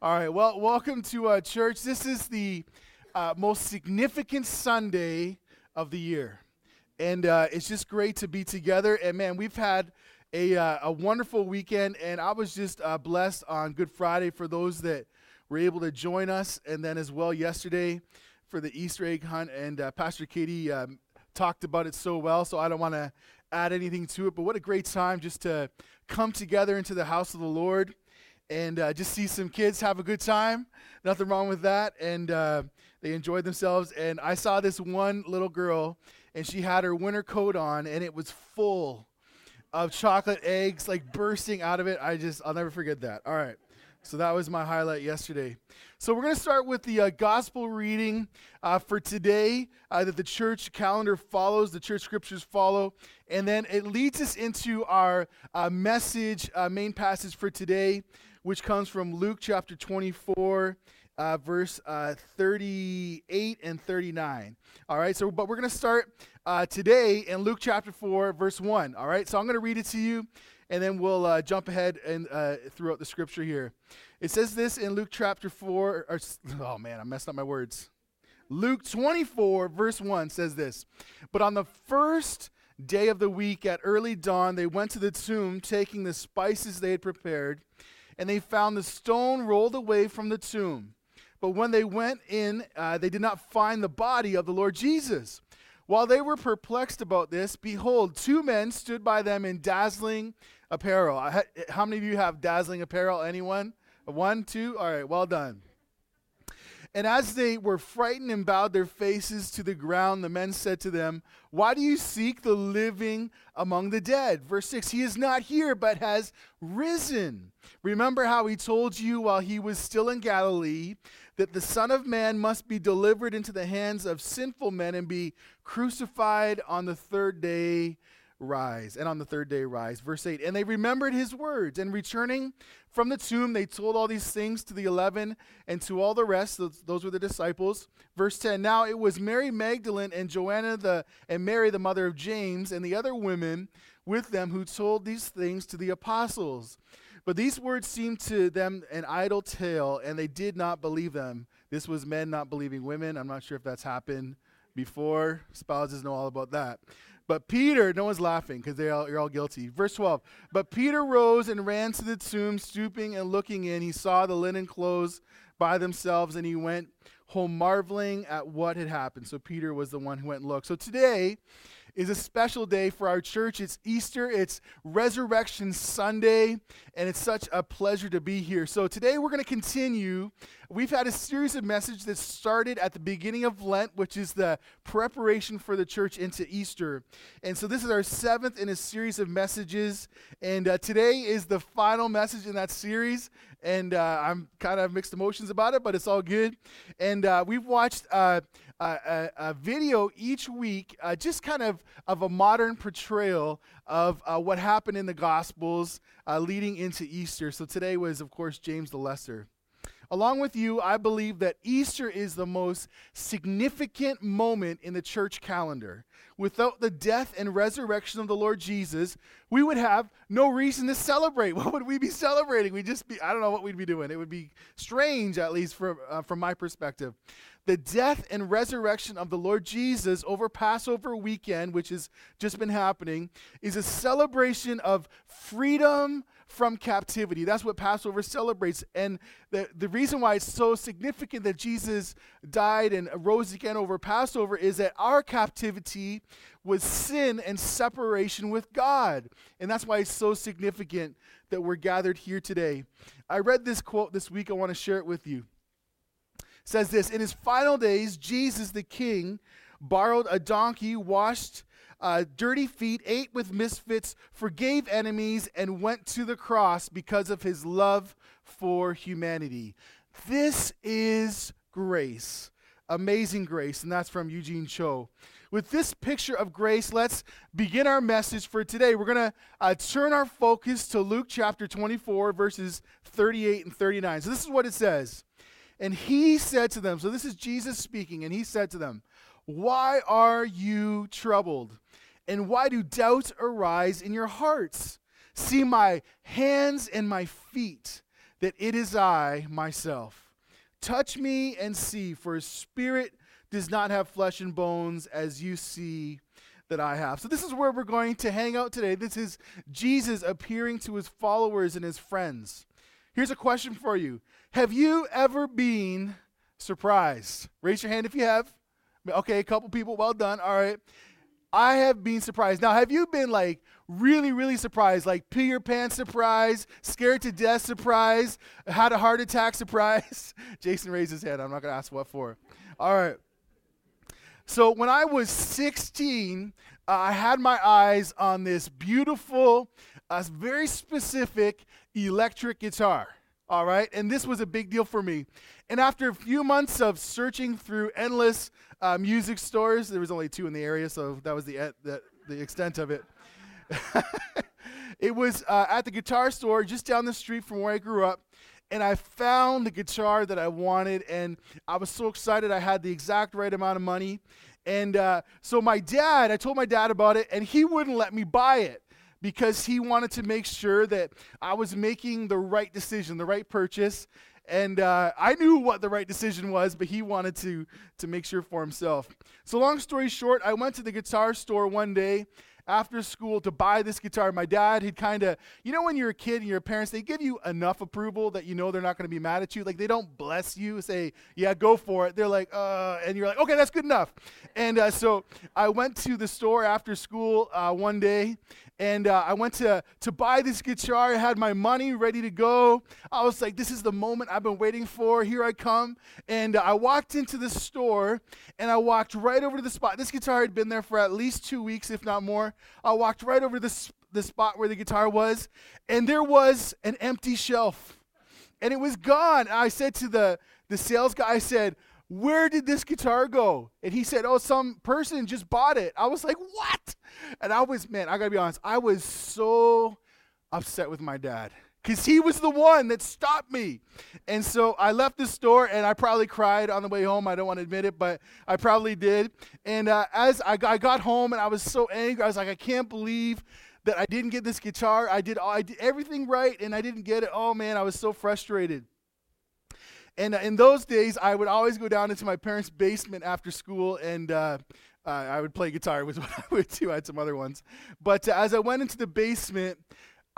All right. Well, welcome to uh, church. This is the uh, most significant Sunday of the year, and uh, it's just great to be together. And man, we've had a uh, a wonderful weekend, and I was just uh, blessed on Good Friday for those that were able to join us, and then as well yesterday for the Easter egg hunt. And uh, Pastor Katie um, talked about it so well, so I don't want to add anything to it. But what a great time just to come together into the house of the Lord and uh, just see some kids have a good time. Nothing wrong with that. And uh, they enjoyed themselves. And I saw this one little girl, and she had her winter coat on, and it was full of chocolate eggs, like bursting out of it. I just, I'll never forget that. All right. So that was my highlight yesterday. So we're going to start with the uh, gospel reading uh, for today uh, that the church calendar follows, the church scriptures follow. And then it leads us into our uh, message, uh, main passage for today, which comes from Luke chapter 24. Uh, verse uh, 38 and 39. All right, so but we're going to start uh, today in Luke chapter 4, verse 1. All right, so I'm going to read it to you, and then we'll uh, jump ahead and uh, throughout the scripture here. It says this in Luke chapter 4. Or, oh man, I messed up my words. Luke 24, verse 1 says this But on the first day of the week at early dawn, they went to the tomb, taking the spices they had prepared and they found the stone rolled away from the tomb. But when they went in, uh, they did not find the body of the Lord Jesus. While they were perplexed about this, behold, two men stood by them in dazzling apparel. How many of you have dazzling apparel? Anyone? One, two? All right, well done. And as they were frightened and bowed their faces to the ground, the men said to them, Why do you seek the living among the dead? Verse 6 He is not here, but has risen. Remember how he told you while he was still in Galilee that the Son of Man must be delivered into the hands of sinful men and be crucified on the third day rise and on the third day rise. Verse 8 and they remembered his words and returning from the tomb they told all these things to the 11 and to all the rest. Those, those were the disciples. Verse 10 now it was mary magdalene and joanna the and mary the mother of james and the other women with them who told these things to the apostles but these words seemed to them an idle tale, and they did not believe them. This was men not believing women. I'm not sure if that's happened before. Spouses know all about that. But Peter, no one's laughing because are all guilty. Verse 12. But Peter rose and ran to the tomb, stooping and looking in. He saw the linen clothes by themselves, and he went home marveling at what had happened. So Peter was the one who went and looked. So today, is a special day for our church. It's Easter, it's Resurrection Sunday, and it's such a pleasure to be here. So today we're going to continue. We've had a series of messages that started at the beginning of Lent, which is the preparation for the church into Easter. And so this is our seventh in a series of messages. And uh, today is the final message in that series. And uh, I'm kind of mixed emotions about it, but it's all good. And uh, we've watched a, a, video each week, uh, just kind of of a modern portrayal of uh, what happened in the Gospels uh, leading into Easter. So today was, of course, James the Lesser. Along with you, I believe that Easter is the most significant moment in the church calendar. Without the death and resurrection of the Lord Jesus, we would have no reason to celebrate. What would we be celebrating? We'd just be, I don't know what we'd be doing. It would be strange, at least from, uh, from my perspective the death and resurrection of the Lord Jesus over Passover weekend, which has just been happening, is a celebration of freedom from captivity. That's what Passover celebrates. And the, the reason why it's so significant that Jesus died and rose again over Passover is that our captivity was sin and separation with God. And that's why it's so significant that we're gathered here today. I read this quote this week. I want to share it with you says this In his final days, Jesus the King borrowed a donkey, washed uh, dirty feet, ate with misfits, forgave enemies, and went to the cross because of his love for humanity. This is grace. Amazing grace. And that's from Eugene Cho. With this picture of grace, let's begin our message for today. We're going to uh, turn our focus to Luke chapter 24, verses 38 and 39. So this is what it says. And he said to them, so this is Jesus speaking, and he said to them, Why are you troubled? And why do doubts arise in your hearts? See my hands and my feet, that it is I myself. Touch me and see, for a spirit does not have flesh and bones as you see that I have. So, this is where we're going to hang out today. This is Jesus appearing to his followers and his friends. Here's a question for you Have you ever been surprised? Raise your hand if you have. Okay, a couple people. Well done. All right. I have been surprised. Now, have you been like really, really surprised? Like pee your pants surprised, scared to death surprise, had a heart attack surprise? Jason raised his hand. I'm not going to ask what for. All right. So when I was 16, uh, I had my eyes on this beautiful, uh, very specific electric guitar. All right. And this was a big deal for me. And after a few months of searching through endless uh, music stores, there was only two in the area, so that was the, the, the extent of it. it was uh, at the guitar store just down the street from where I grew up and I found the guitar that I wanted, and I was so excited. I had the exact right amount of money. And uh, so my dad, I told my dad about it, and he wouldn't let me buy it because he wanted to make sure that I was making the right decision, the right purchase. And uh, I knew what the right decision was, but he wanted to, to make sure for himself. So, long story short, I went to the guitar store one day after school to buy this guitar. My dad had kind of, you know, when you're a kid and your parents, they give you enough approval that you know they're not going to be mad at you. Like they don't bless you, say, yeah, go for it. They're like, uh, and you're like, okay, that's good enough. And uh, so I went to the store after school uh, one day and uh, I went to, to buy this guitar. I had my money ready to go. I was like, this is the moment I've been waiting for. Here I come. And uh, I walked into the store and I walked right over to the spot. This guitar had been there for at least two weeks, if not more. I walked right over the, the spot where the guitar was, and there was an empty shelf. And it was gone. I said to the, the sales guy, I said, where did this guitar go? And he said, oh, some person just bought it. I was like, what? And I was, man, I gotta be honest, I was so upset with my dad because he was the one that stopped me. And so I left the store and I probably cried on the way home. I don't want to admit it, but I probably did. And uh, as I got, I got home and I was so angry, I was like, I can't believe that I didn't get this guitar. I did, I did everything right and I didn't get it. Oh man, I was so frustrated. And uh, in those days, I would always go down into my parents' basement after school and uh, uh, I would play guitar, was what I would do. I had some other ones. But uh, as I went into the basement,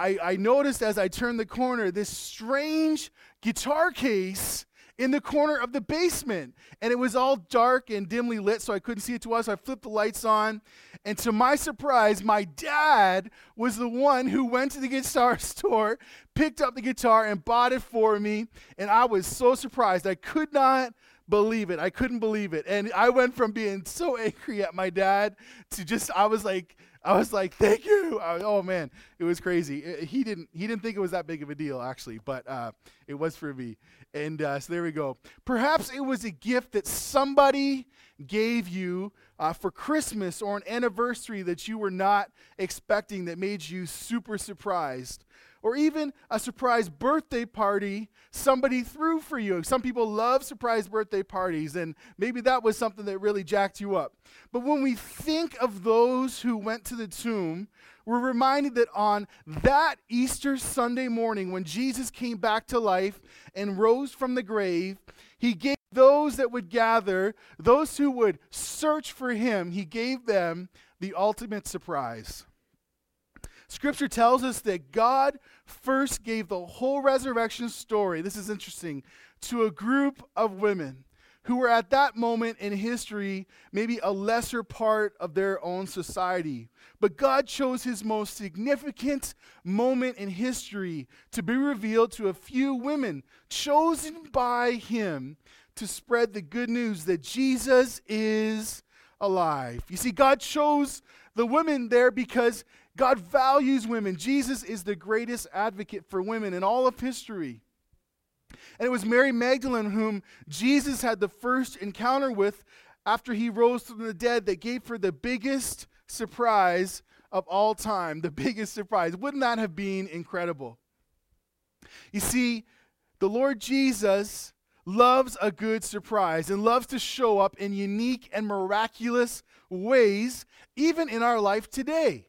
I, I noticed as I turned the corner this strange guitar case in the corner of the basement. And it was all dark and dimly lit, so I couldn't see it too well. So I flipped the lights on. And to my surprise, my dad was the one who went to the guitar store, picked up the guitar, and bought it for me. And I was so surprised. I could not believe it. I couldn't believe it. And I went from being so angry at my dad to just, I was like, I was like, "Thank you." Was, oh man, it was crazy. It, he didn't he didn't think it was that big of a deal actually, but uh, it was for me. And uh, so there we go. Perhaps it was a gift that somebody gave you uh, for Christmas or an anniversary that you were not expecting that made you super surprised or even a surprise birthday party somebody threw for you. Some people love surprise birthday parties, and maybe that was something that really jacked you up. But when we think of those who went to the tomb, we're reminded that on that Easter Sunday morning, when Jesus came back to life and rose from the grave, he gave those that would gather, those who would search for him, he gave them the ultimate surprise. Scripture tells us that God first gave the whole resurrection story, this is interesting, to a group of women who were at that moment in history maybe a lesser part of their own society. But God chose his most significant moment in history to be revealed to a few women chosen by him to spread the good news that Jesus is alive. You see, God chose the women there because God values women. Jesus is the greatest advocate for women in all of history. And it was Mary Magdalene whom Jesus had the first encounter with after he rose from the dead that gave her the biggest surprise of all time. The biggest surprise. Wouldn't that have been incredible? You see, the Lord Jesus loves a good surprise and loves to show up in unique and miraculous ways, even in our life today.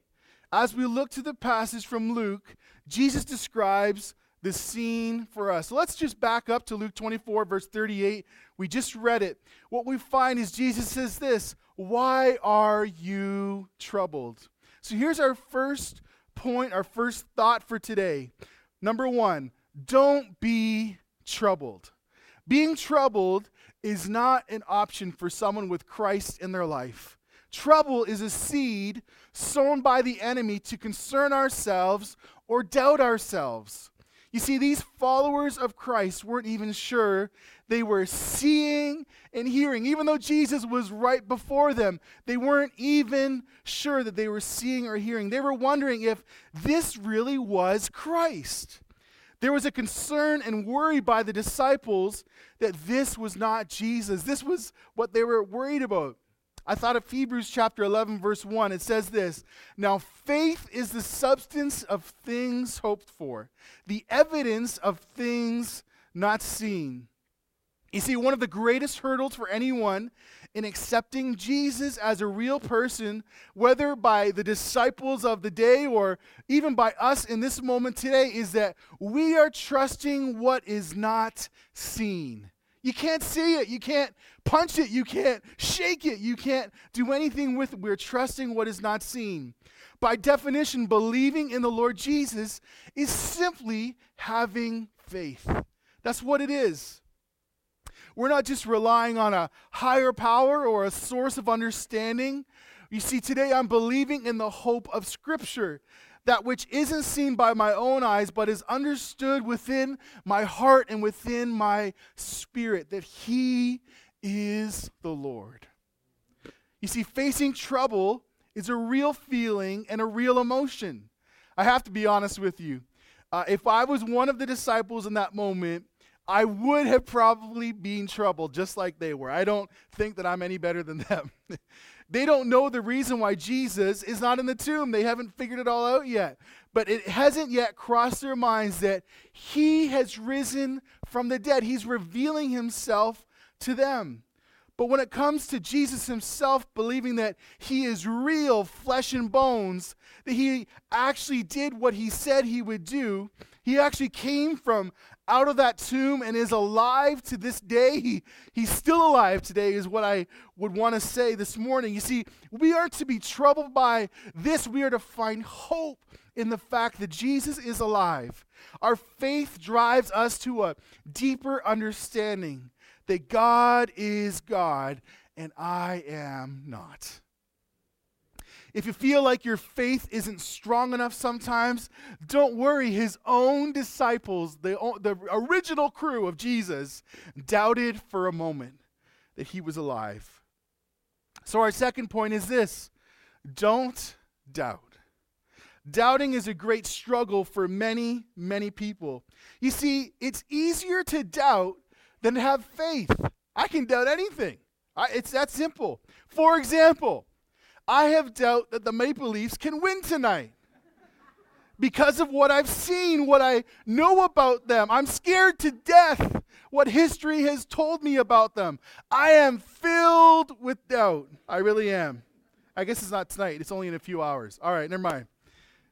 As we look to the passage from Luke, Jesus describes the scene for us. So let's just back up to Luke 24, verse 38. We just read it. What we find is Jesus says this Why are you troubled? So here's our first point, our first thought for today. Number one, don't be troubled. Being troubled is not an option for someone with Christ in their life. Trouble is a seed sown by the enemy to concern ourselves or doubt ourselves. You see, these followers of Christ weren't even sure they were seeing and hearing. Even though Jesus was right before them, they weren't even sure that they were seeing or hearing. They were wondering if this really was Christ. There was a concern and worry by the disciples that this was not Jesus. This was what they were worried about. I thought of Hebrews chapter 11, verse 1. It says this Now faith is the substance of things hoped for, the evidence of things not seen. You see, one of the greatest hurdles for anyone in accepting Jesus as a real person, whether by the disciples of the day or even by us in this moment today, is that we are trusting what is not seen. You can't see it. You can't punch it. You can't shake it. You can't do anything with it. We're trusting what is not seen. By definition, believing in the Lord Jesus is simply having faith. That's what it is. We're not just relying on a higher power or a source of understanding. You see, today I'm believing in the hope of Scripture that which isn't seen by my own eyes, but is understood within my heart and within my spirit, that He is the Lord. You see, facing trouble is a real feeling and a real emotion. I have to be honest with you. Uh, if I was one of the disciples in that moment, I would have probably been troubled just like they were. I don't think that I'm any better than them. They don't know the reason why Jesus is not in the tomb. They haven't figured it all out yet. But it hasn't yet crossed their minds that he has risen from the dead. He's revealing himself to them. But when it comes to Jesus himself believing that he is real flesh and bones, that he actually did what he said he would do, he actually came from out of that tomb and is alive to this day. He, he's still alive today, is what I would want to say this morning. You see, we are to be troubled by this. We are to find hope in the fact that Jesus is alive. Our faith drives us to a deeper understanding that God is God and I am not. If you feel like your faith isn't strong enough sometimes, don't worry. His own disciples, the, the original crew of Jesus, doubted for a moment that he was alive. So, our second point is this don't doubt. Doubting is a great struggle for many, many people. You see, it's easier to doubt than have faith. I can doubt anything. I, it's that simple. For example, I have doubt that the Maple Leafs can win tonight because of what I've seen, what I know about them. I'm scared to death what history has told me about them. I am filled with doubt. I really am. I guess it's not tonight, it's only in a few hours. All right, never mind.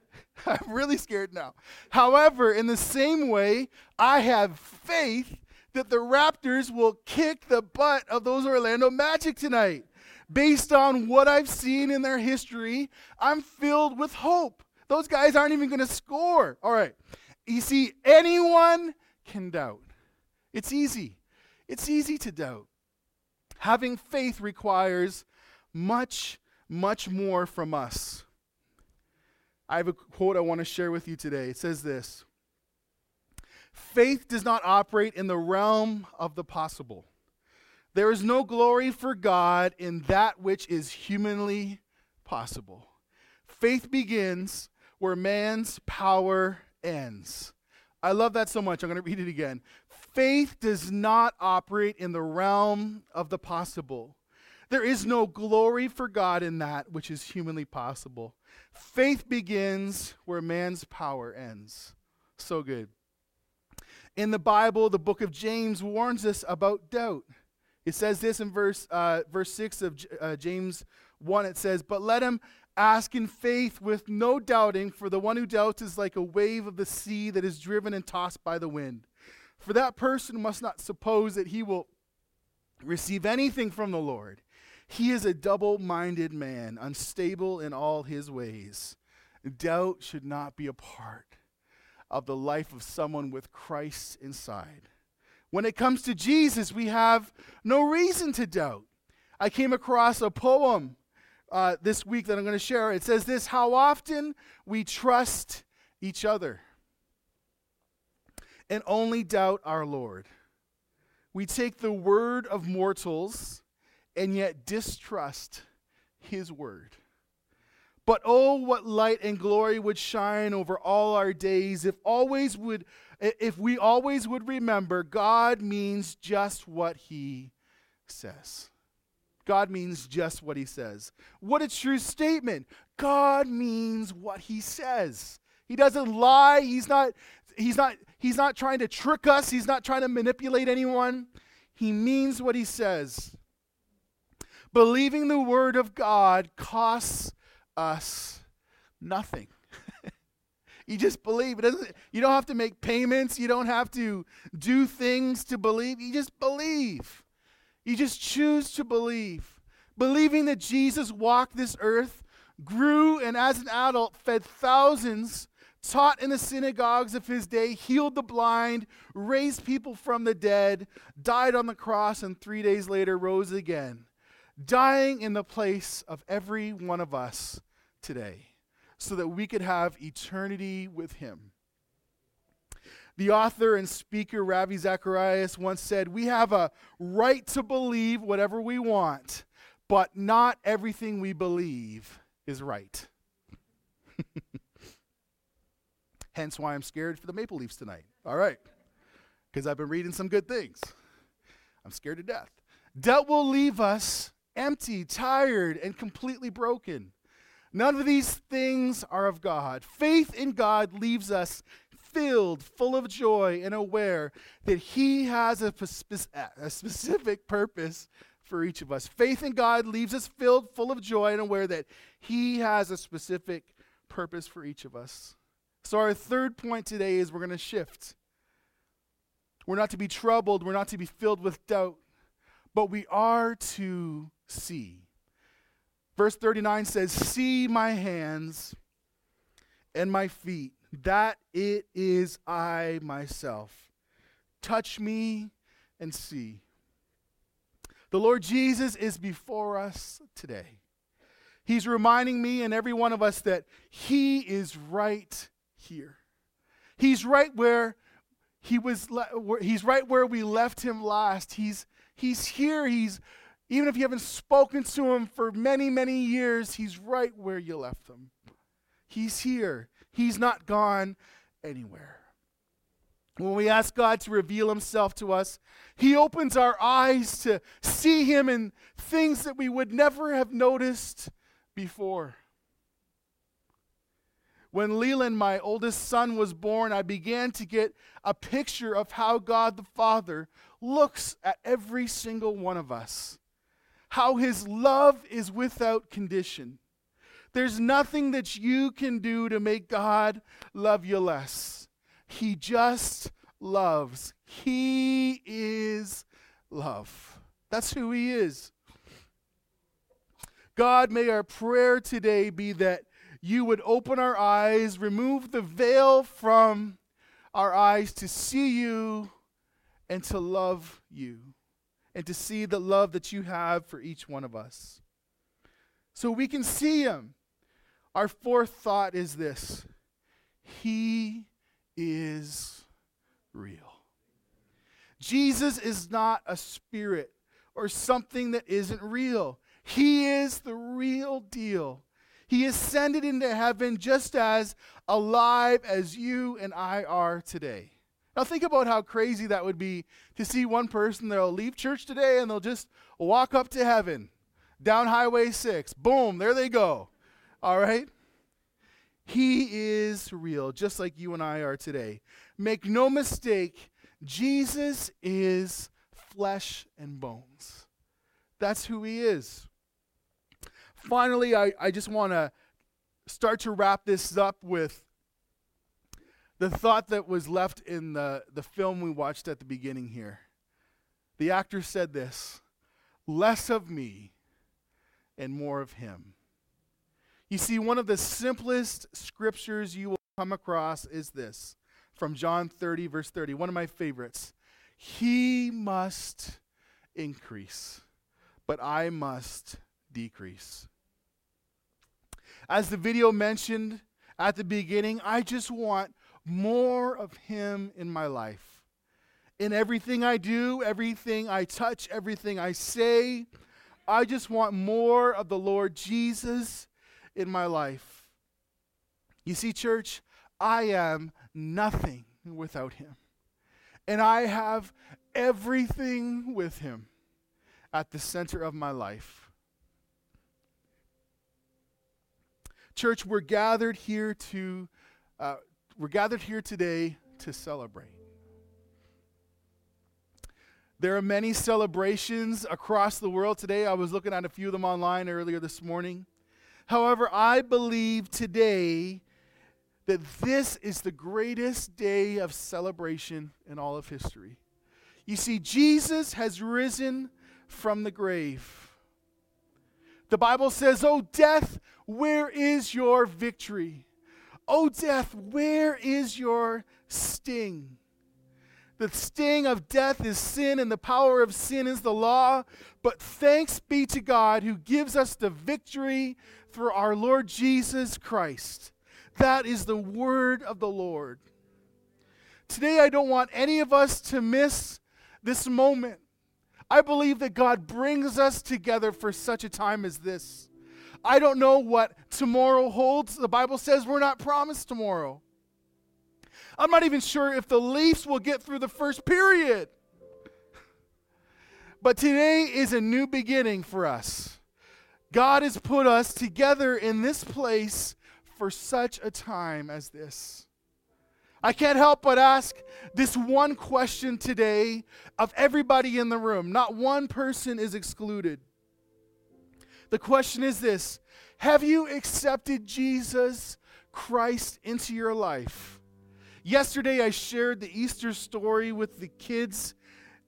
I'm really scared now. However, in the same way, I have faith that the Raptors will kick the butt of those Orlando Magic tonight based on what I've seen in their history, I'm filled with hope. Those guys aren't even going to score. All right. You see, anyone can doubt. It's easy. It's easy to doubt. Having faith requires much, much more from us. I have a quote I want to share with you today. It says this Faith does not operate in the realm of the possible. There is no glory for God in that which is humanly possible. Faith begins where man's power ends. I love that so much. I'm going to read it again. Faith does not operate in the realm of the possible. There is no glory for God in that which is humanly possible. Faith begins where man's power ends. So good. In the Bible, the book of James warns us about doubt. It says this in verse, uh, verse 6 of uh, James 1. It says, But let him Ask in faith with no doubting, for the one who doubts is like a wave of the sea that is driven and tossed by the wind. For that person must not suppose that he will receive anything from the Lord. He is a double minded man, unstable in all his ways. Doubt should not be a part of the life of someone with Christ inside. When it comes to Jesus, we have no reason to doubt. I came across a poem uh, this week that I'm going to share. It says this How often we trust each other and only doubt our Lord. We take the word of mortals and yet distrust his word. But oh, what light and glory would shine over all our days if always would if we always would remember God means just what he says. God means just what he says. What a true statement. God means what he says. He doesn't lie. He's not he's not he's not trying to trick us. He's not trying to manipulate anyone. He means what he says. Believing the word of God costs us nothing. you just believe. It doesn't you don't have to make payments. You don't have to do things to believe. You just believe. You just choose to believe. Believing that Jesus walked this earth, grew, and as an adult fed thousands, taught in the synagogues of his day, healed the blind, raised people from the dead, died on the cross, and three days later rose again, dying in the place of every one of us today so that we could have eternity with him. The author and speaker Ravi Zacharias once said, We have a right to believe whatever we want, but not everything we believe is right. Hence why I'm scared for the Maple Leafs tonight. All right. Because I've been reading some good things. I'm scared to death. Debt will leave us empty, tired, and completely broken. None of these things are of God. Faith in God leaves us filled, full of joy, and aware that He has a, a, specific purpose for each of us. Faith in God leaves us filled, full of joy, and aware that He has a specific purpose for each of us. So, our third point today is we're going to shift. We're not to be troubled, we're not to be filled with doubt, but we are to see. Verse 39 says, See my hands and my feet that it is I myself. Touch me and see. The Lord Jesus is before us today. He's reminding me and every one of us that He is right here. He's right where he was. Le- he's right where we left him last. He's he's here. He's even if you haven't spoken to him for many many years. He's right where you left him. He's here. He's not gone anywhere. When we ask God to reveal himself to us, he opens our eyes to see him in things that we would never have noticed before. When Leland, my oldest son, was born, I began to get a picture of how God the Father looks at every single one of us. How his love is without condition. There's nothing that you can do to make God love you less. He just loves. He is love. That's who He is. God, may our prayer today be that you would open our eyes, remove the veil from our eyes to see you and to love you, and to see the love that you have for each one of us. So we can see Him our fourth thought is this He is real. Jesus is not a spirit or something that isn't real. He is the real deal. He ascended into heaven just as alive as you and I are today. Now, think about how crazy that would be to see one person that'll leave church today and they'll just walk up to heaven down Highway 6. Boom, there they go. All right? He is real, just like you and I are today. Make no mistake, Jesus is flesh and bones. That's who he is. Finally, I, I just want to start to wrap this up with the thought that was left in the, the film we watched at the beginning here. The actor said this less of me and more of him. You see, one of the simplest scriptures you will come across is this from John 30, verse 30, one of my favorites. He must increase, but I must decrease. As the video mentioned at the beginning, I just want more of Him in my life. In everything I do, everything I touch, everything I say, I just want more of the Lord Jesus in my life. You see, church, I am nothing without Him. And I have everything with Him at the center of my life. Church, we're gathered here to uh, we're gathered here today to celebrate. There are many celebrations across the world today. I was looking at a few of them online earlier this morning. However, I believe today that this is the greatest day of celebration in all of history. You see, Jesus has risen from the grave. The Bible says, Oh, death, where is your victory? Oh, death, where is your sting? The sting of death is sin, and the power of sin is the law. But thanks be to God who gives us the victory through our Lord Jesus Christ. That is the word of the Lord. Today, I don't want any of us to miss this moment. I believe that God brings us together for such a time as this. I don't know what tomorrow holds. The Bible says we're not promised tomorrow. I'm not even sure if the Leafs will get through the first period. But today is a new beginning for us. God has put us together in this place for such a time as this. I can't help but ask this one question today of everybody in the room. Not one person is excluded. The question is this Have you accepted Jesus Christ into your life? Yesterday, I shared the Easter story with the kids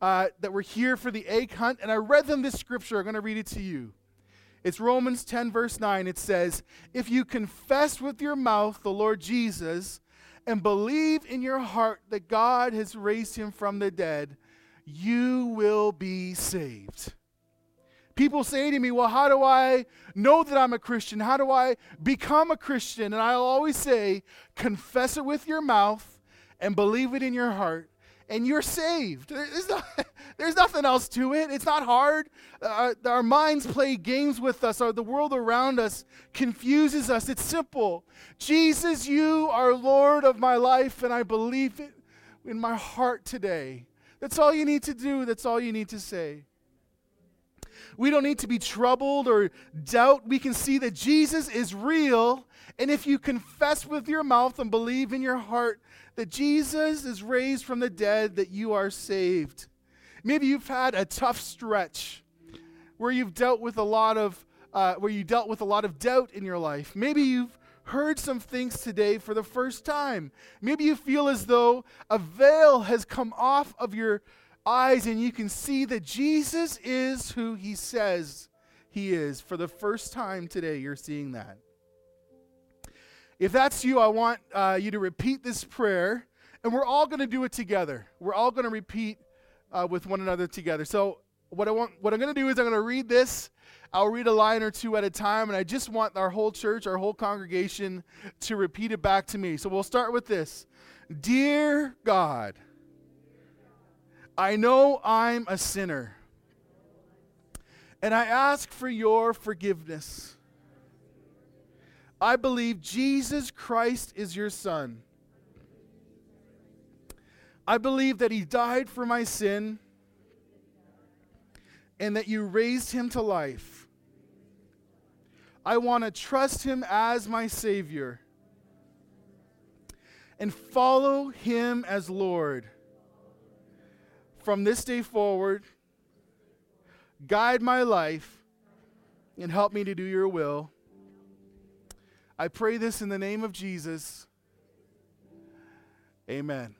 uh, that were here for the egg hunt, and I read them this scripture. I'm going to read it to you. It's Romans 10, verse 9. It says, If you confess with your mouth the Lord Jesus and believe in your heart that God has raised him from the dead, you will be saved. People say to me, Well, how do I know that I'm a Christian? How do I become a Christian? And I'll always say, Confess it with your mouth and believe it in your heart, and you're saved. There's, not, there's nothing else to it. It's not hard. Uh, our minds play games with us, or the world around us confuses us. It's simple. Jesus, you are Lord of my life, and I believe it in my heart today. That's all you need to do. That's all you need to say. We don't need to be troubled or doubt. We can see that Jesus is real. And if you confess with your mouth and believe in your heart that Jesus is raised from the dead, that you are saved. Maybe you've had a tough stretch where you've dealt with a lot of uh, where you dealt with a lot of doubt in your life. Maybe you've heard some things today for the first time. Maybe you feel as though a veil has come off of your eyes and you can see that Jesus is who he says he is. For the first time today, you're seeing that. If that's you, I want uh, you to repeat this prayer, and we're all going to do it together. We're all going to repeat uh, with one another together. So, what I want, what I'm going to do is I'm going to read this. I'll read a line or two at a time, and I just want our whole church, our whole congregation, to repeat it back to me. So we'll start with this. Dear God. I know I'm a sinner. And I ask for your forgiveness. I believe Jesus Christ is your Son. I believe that He died for my sin and that you raised Him to life. I want to trust Him as my Savior and follow Him as Lord from this day forward, guide my life and help me to do your will. I pray this in the name of Jesus. Amen.